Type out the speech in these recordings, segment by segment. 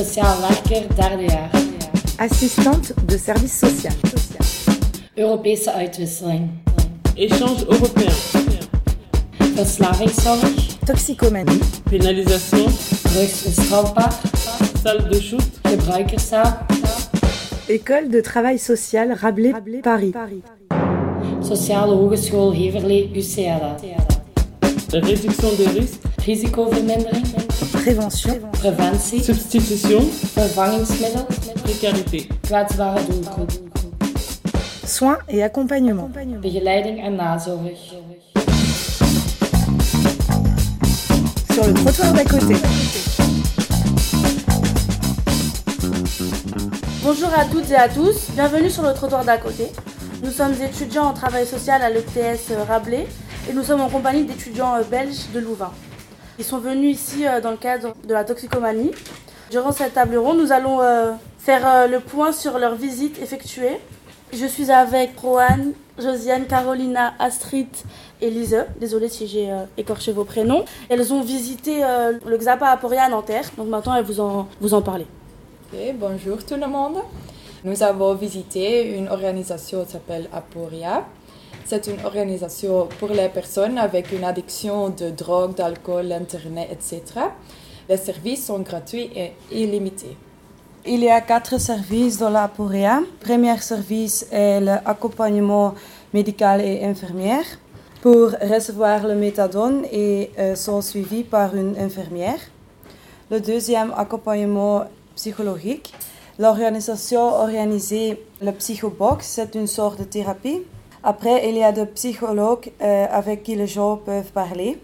Sociaal werker, derde jaar. Assistante de service social. Europese uitwisseling. Échange européen. Verslavingszorg. Toxicomanie. Pénalisation. Drugs is strafbaar. Salle de shoot. Gebruikerszaal. École de travail social Rabelais, Paris. Sociale Hogeschool Heverlee, UCLA. Réduction des risques. Risicovermindering. Prévention. Preventie. Substitution. Vervangingsmiddel. Précarité. Kwetsbare doelgroep. Soins et accompagnement. Begeleiding en nazorg. Sur le trottoir d'à côté. Bonjour à toutes et à tous, bienvenue sur le trottoir d'à côté. Nous sommes étudiants en travail social à l'EPS Rabelais et nous sommes en compagnie d'étudiants euh, belges de Louvain. Ils sont venus ici euh, dans le cadre de la toxicomanie. Durant cette table ronde, nous allons euh, faire euh, le point sur leur visite effectuée. Je suis avec Roanne, Josiane, Carolina, Astrid et Lise. Désolée si j'ai écorché vos prénoms. Elles ont visité le Xapa Aporia à Nanterre, donc maintenant elles vous en, vous en parler. Bonjour tout le monde. Nous avons visité une organisation qui s'appelle Aporia. C'est une organisation pour les personnes avec une addiction de drogue, d'alcool, internet, etc. Les services sont gratuits et illimités. Il y a quatre services dans la Porea. Le premier service est l'accompagnement médical et infirmière pour recevoir le méthadone et euh, sont suivis par une infirmière. Le deuxième accompagnement psychologique. L'organisation organisée le psychobox, c'est une sorte de thérapie. Après, il y a des psychologues euh, avec qui les gens peuvent parler.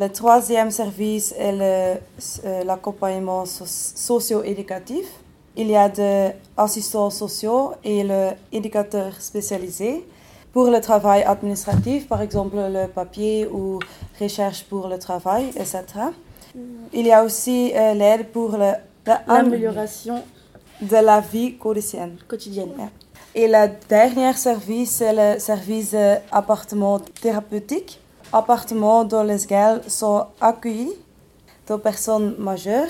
Le troisième service est le- euh, l'accompagnement so- socio-éducatif. Il y a des assistants sociaux et l'éducateur spécialisé. Pour le travail administratif, par exemple le papier ou recherche pour le travail, etc. Il y a aussi euh, l'aide pour le- L'amélioration de la vie quotidienne. quotidienne. Et le dernier service, c'est le service d'appartement thérapeutique. Appartements dans lesquels sont accueillis des personnes majeures.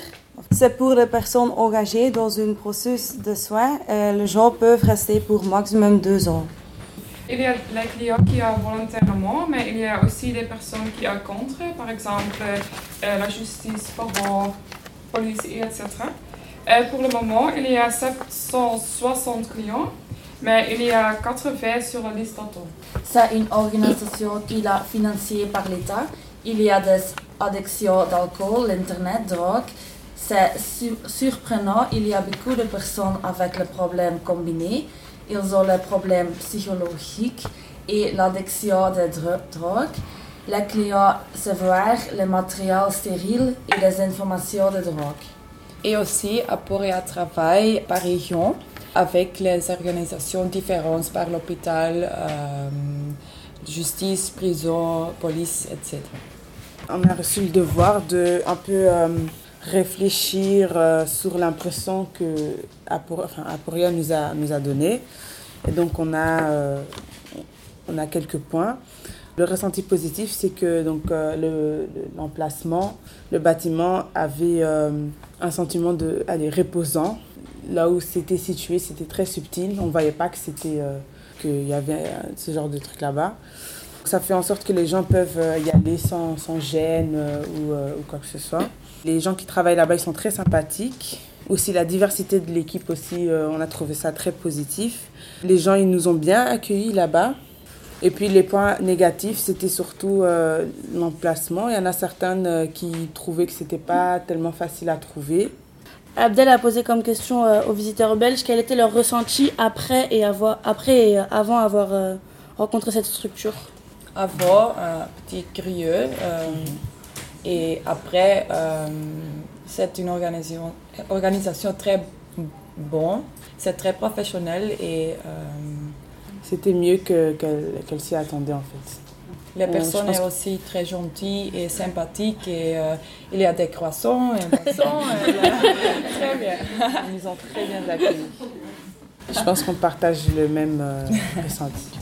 C'est pour les personnes engagées dans un processus de soins. Euh, les gens peuvent rester pour maximum deux ans. Il y a les clients qui ont volontairement, mais il y a aussi des personnes qui ont contre, par exemple euh, la justice, parents, police, etc. Euh, pour le moment, il y a 760 clients, mais il y a 80 sur la liste d'attente. C'est une organisation qui est financée par l'État. Il y a des addictions d'alcool, l'internet, drogue. C'est su- surprenant, il y a beaucoup de personnes avec le problème combiné. Ils ont le problème psychologique et l'addiction de dro- drogue. Les clients se voient le matériel stérile et des informations de drogue. Et aussi, Aporia travaille par région avec les organisations différentes par l'hôpital, euh, justice, prison, police, etc. On a reçu le devoir de un peu euh, réfléchir euh, sur l'impression que Aporia nous a, nous a donné. Et donc on a, on a quelques points. Le ressenti positif, c'est que donc, le- le- l'emplacement, le, bâtiment avait un sentiment de allez, reposant. Là où c'était situé, c'était très subtil. On ne voyait pas que c'était euh, qu'il y avait euh, ce genre de truc là-bas. Ça fait en sorte que les gens peuvent euh, y aller sans, gêne ou, quoi que ce soit. Les gens qui travaillent là-bas, ils sont très sympathiques. Aussi la diversité de l'équipe aussi, on a trouvé ça très positif. Les gens, ils nous ont bien accueillis là-bas. Et puis les points négatifs, c'était surtout l'emplacement. Il y en a certaines qui trouvaient que c'était pas tellement facile à trouver. Abdel a posé comme question euh, aux visiteurs belges quel était leur ressenti après et, avoir, après et euh, avant avoir euh, rencontré cette structure. Avant, un petit curieux. euh, et après, euh, c'est une organisation, organisation très bonne. C'est très professionnel et euh, C'était mieux que- qu'elle qu'elle s'y attendait en fait. La euh, personne est aussi très gentille et sympathique et euh, il y a des croissants et des croissants. très bien. Ils ont très bien accueillis. Je pense qu'on partage le même euh, ressenti.